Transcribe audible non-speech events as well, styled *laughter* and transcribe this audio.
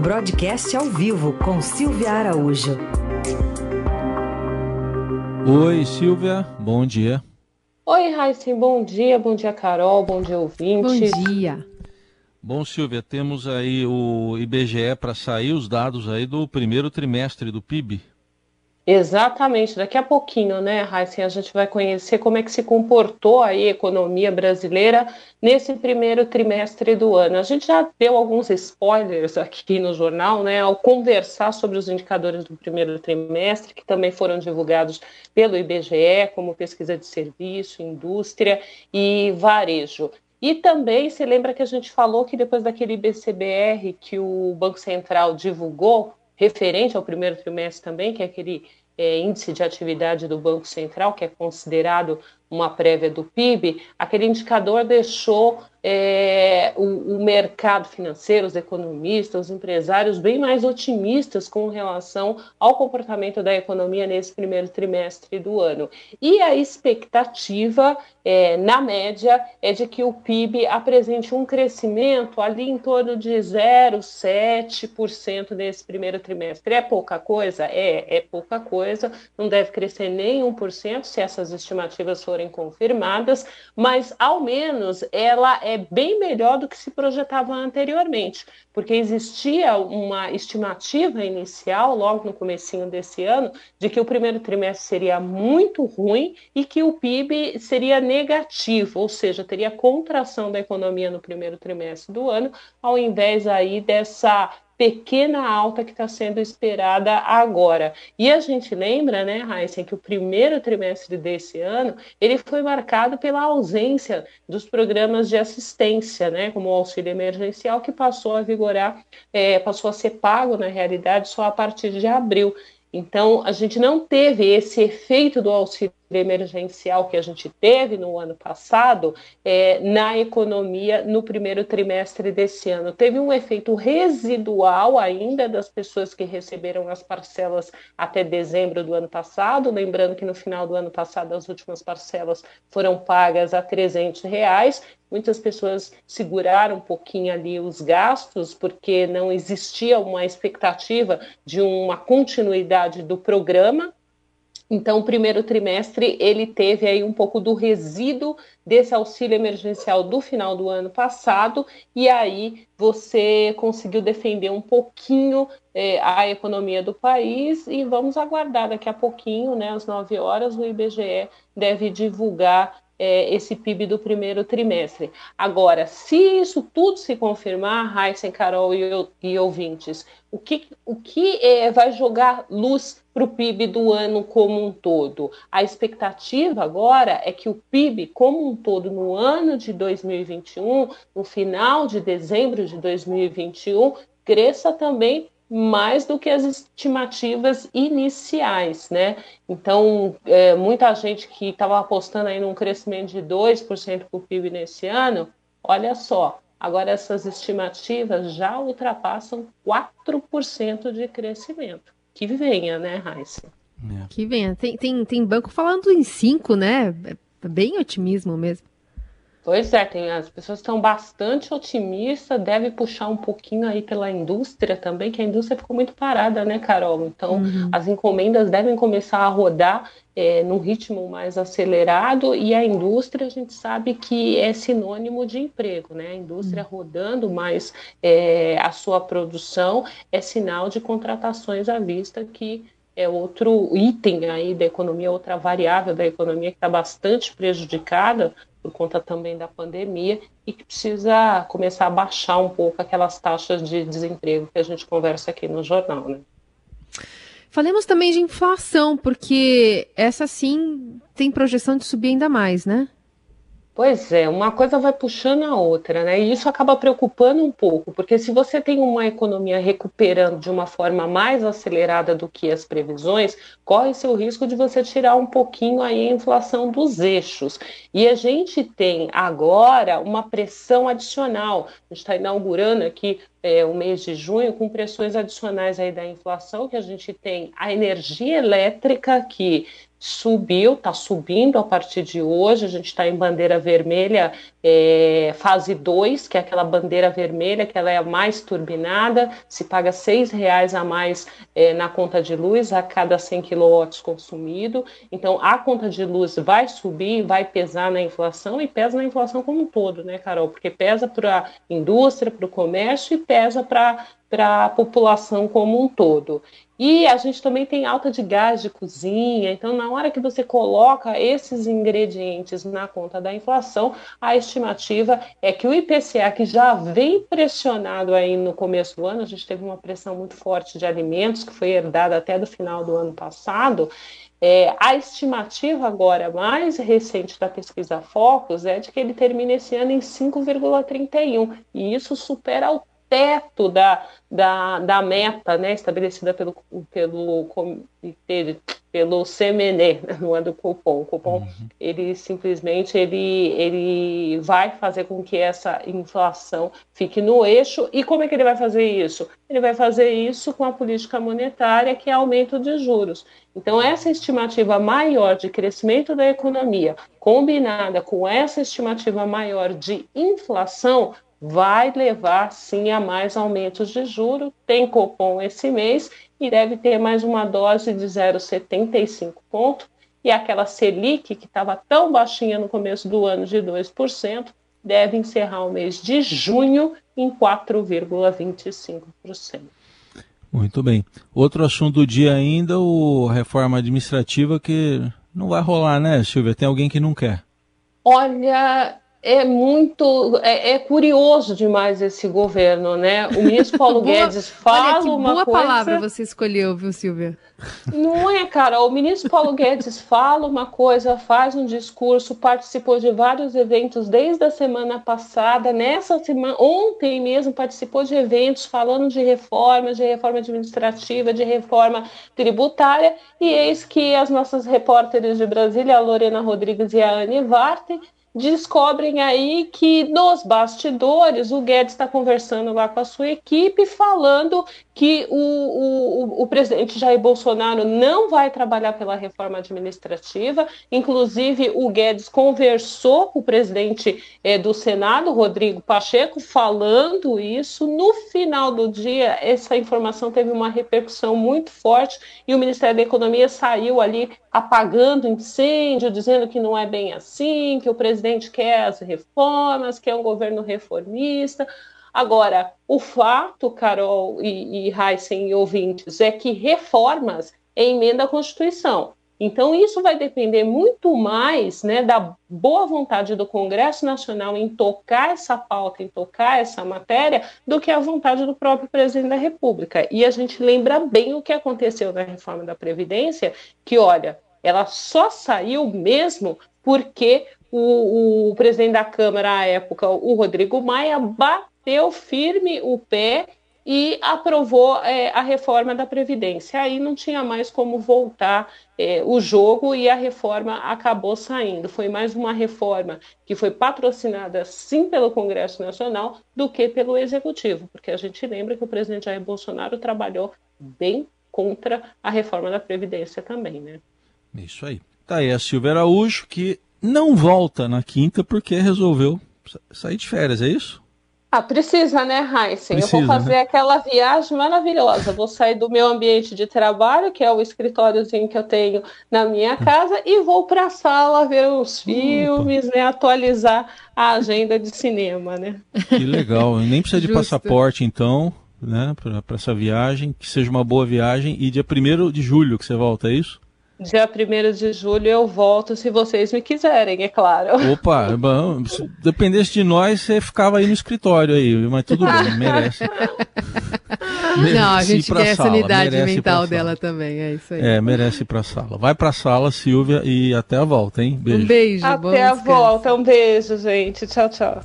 Broadcast ao vivo com Silvia Araújo. Oi, Silvia, bom dia. Oi, Raíssa, bom dia, bom dia, Carol, bom dia, ouvinte. Bom dia. Bom, Silvia, temos aí o IBGE para sair os dados aí do primeiro trimestre do PIB. Exatamente, daqui a pouquinho, né, Raíssa, a gente vai conhecer como é que se comportou a economia brasileira nesse primeiro trimestre do ano. A gente já deu alguns spoilers aqui no jornal, né, ao conversar sobre os indicadores do primeiro trimestre, que também foram divulgados pelo IBGE, como pesquisa de serviço, indústria e varejo. E também se lembra que a gente falou que depois daquele IBCBR que o Banco Central divulgou, referente ao primeiro trimestre também, que é aquele é, índice de atividade do Banco Central, que é considerado uma prévia do PIB, aquele indicador deixou é, o, o, mercado financeiro, os economistas, os empresários bem mais otimistas com relação ao comportamento da economia nesse primeiro trimestre do ano. E a expectativa, é, na média, é de que o PIB apresente um crescimento ali em torno de 0,7% nesse primeiro trimestre. É pouca coisa? É, é pouca coisa, não deve crescer nem 1% se essas estimativas forem confirmadas, mas ao menos ela é bem melhor do que se projetava anteriormente, porque existia uma estimativa inicial, logo no comecinho desse ano, de que o primeiro trimestre seria muito ruim e que o PIB seria negativo, ou seja, teria contração da economia no primeiro trimestre do ano, ao invés aí dessa pequena alta que está sendo esperada agora. E a gente lembra, né, Heisen, que o primeiro trimestre desse ano ele foi marcado pela ausência dos programas de assistência, né, como o auxílio emergencial, que passou a vigorar, é, passou a ser pago, na realidade, só a partir de abril. Então, a gente não teve esse efeito do auxílio emergencial que a gente teve no ano passado é, na economia no primeiro trimestre desse ano. Teve um efeito residual ainda das pessoas que receberam as parcelas até dezembro do ano passado. Lembrando que no final do ano passado as últimas parcelas foram pagas a 300 reais. Muitas pessoas seguraram um pouquinho ali os gastos porque não existia uma expectativa de uma continuidade do programa então, o primeiro trimestre ele teve aí um pouco do resíduo desse auxílio emergencial do final do ano passado, e aí você conseguiu defender um pouquinho é, a economia do país, e vamos aguardar daqui a pouquinho, né, às 9 horas, o IBGE deve divulgar é, esse PIB do primeiro trimestre. Agora, se isso tudo se confirmar, Heisen, Carol e, e ouvintes, o que, o que é, vai jogar luz para o PIB do ano como um todo? A expectativa agora é que o PIB como um todo no ano de 2021, no final de dezembro de 2021, cresça também mais do que as estimativas iniciais, né? Então, é, muita gente que estava apostando aí num crescimento de 2% para o PIB nesse ano, olha só, agora essas estimativas já ultrapassam 4% de crescimento. Que venha, né, Raíssa? É. Que venha. Tem, tem, tem banco falando em 5, né? É bem otimismo mesmo. Pois é, tem, as pessoas estão bastante otimistas, deve puxar um pouquinho aí pela indústria também, que a indústria ficou muito parada, né, Carol? Então, uhum. as encomendas devem começar a rodar é, num ritmo mais acelerado e a indústria, a gente sabe que é sinônimo de emprego, né? A indústria uhum. rodando mais é, a sua produção é sinal de contratações à vista que é outro item aí da economia, outra variável da economia que está bastante prejudicada por conta também da pandemia e que precisa começar a baixar um pouco aquelas taxas de desemprego que a gente conversa aqui no jornal, né? Falemos também de inflação, porque essa sim tem projeção de subir ainda mais, né? Pois é, uma coisa vai puxando a outra, né? E isso acaba preocupando um pouco, porque se você tem uma economia recuperando de uma forma mais acelerada do que as previsões, corre-se o risco de você tirar um pouquinho aí a inflação dos eixos. E a gente tem agora uma pressão adicional. A gente está inaugurando aqui é, o mês de junho com pressões adicionais aí da inflação, que a gente tem a energia elétrica que subiu, está subindo a partir de hoje. A gente está em bandeira vermelha, é, fase 2, que é aquela bandeira vermelha, que ela é a mais turbinada, se paga R$ reais a mais é, na conta de luz a cada 100 kW consumido. Então, a conta de luz vai subir, vai pesar na inflação e pesa na inflação como um todo, né, Carol? Porque pesa para a indústria, para o comércio e pesa para a população como um todo. E a gente também tem alta de gás de cozinha, então na hora que você coloca esses ingredientes na conta da inflação, a estimativa é que o IPCA, que já vem pressionado aí no começo do ano, a gente teve uma pressão muito forte de alimentos, que foi herdada até do final do ano passado, é, a estimativa agora mais recente da pesquisa Focus é de que ele termine esse ano em 5,31, e isso supera o teto da, da, da meta né, estabelecida pelo, pelo comitê, pelo CMN, né, não é do cupom. O cupom, uhum. ele simplesmente ele, ele vai fazer com que essa inflação fique no eixo. E como é que ele vai fazer isso? Ele vai fazer isso com a política monetária, que é aumento de juros. Então, essa estimativa maior de crescimento da economia, combinada com essa estimativa maior de inflação, vai levar sim a mais aumentos de juro. Tem cupom esse mês e deve ter mais uma dose de 0,75 ponto. E aquela Selic, que estava tão baixinha no começo do ano de 2%, deve encerrar o mês de junho em 4,25%. Muito bem. Outro assunto do dia ainda, o reforma administrativa que não vai rolar, né, Silvia? Tem alguém que não quer. Olha, é muito é, é, curioso demais esse governo, né? O *laughs* ministro Paulo boa, Guedes fala olha, que uma boa coisa. palavra você escolheu, viu, Silvia? Não é, cara. O ministro Paulo Guedes *laughs* fala uma coisa, faz um discurso, participou de vários eventos desde a semana passada. Nessa semana, ontem mesmo, participou de eventos falando de reformas, de reforma administrativa, de reforma tributária. E eis que as nossas repórteres de Brasília, a Lorena Rodrigues e a Anne Vartem, descobrem aí que nos bastidores o Guedes está conversando lá com a sua equipe, falando que o, o, o, presidente Jair Bolsonaro não vai trabalhar pela reforma administrativa. Inclusive, o Guedes conversou com o presidente é, do Senado, Rodrigo Pacheco, falando isso. No final do dia, essa informação teve uma repercussão muito forte e o Ministério da Economia saiu ali apagando incêndio, dizendo que não é bem assim, que o presidente quer as reformas, que é um governo reformista. Agora, o fato, Carol e, e Heisen e ouvintes, é que reformas é emenda à Constituição. Então, isso vai depender muito mais né, da boa vontade do Congresso Nacional em tocar essa pauta, em tocar essa matéria, do que a vontade do próprio presidente da República. E a gente lembra bem o que aconteceu na reforma da Previdência, que, olha, ela só saiu mesmo porque o, o presidente da Câmara à época, o Rodrigo Maia, bateu firme o pé e aprovou é, a reforma da Previdência. Aí não tinha mais como voltar é, o jogo e a reforma acabou saindo. Foi mais uma reforma que foi patrocinada sim pelo Congresso Nacional do que pelo Executivo, porque a gente lembra que o presidente Jair Bolsonaro trabalhou bem contra a reforma da Previdência também, né? Isso aí. Tá aí a Silvia Araújo, que não volta na quinta porque resolveu sair de férias, é isso? Ah, precisa, né, Heisen? Precisa, eu vou fazer né? aquela viagem maravilhosa. Vou sair do meu ambiente de trabalho, que é o escritóriozinho que eu tenho na minha casa, e vou para a sala ver os filmes, né, atualizar a agenda de cinema, né? Que legal. Nem precisa de *laughs* passaporte, então, né, para essa viagem. Que seja uma boa viagem. E dia 1 de julho que você volta, é isso? Dia 1 de julho eu volto, se vocês me quiserem, é claro. *laughs* Opa, bom, se dependesse de nós, você ficava aí no escritório aí, mas tudo bem, merece. merece *laughs* Não, a gente quer essa unidade mental dela também, é isso aí. É, merece ir pra sala. Vai pra sala, Silvia, e até a volta, hein? Beijo. Um beijo. Até a volta, um beijo, gente. Tchau, tchau.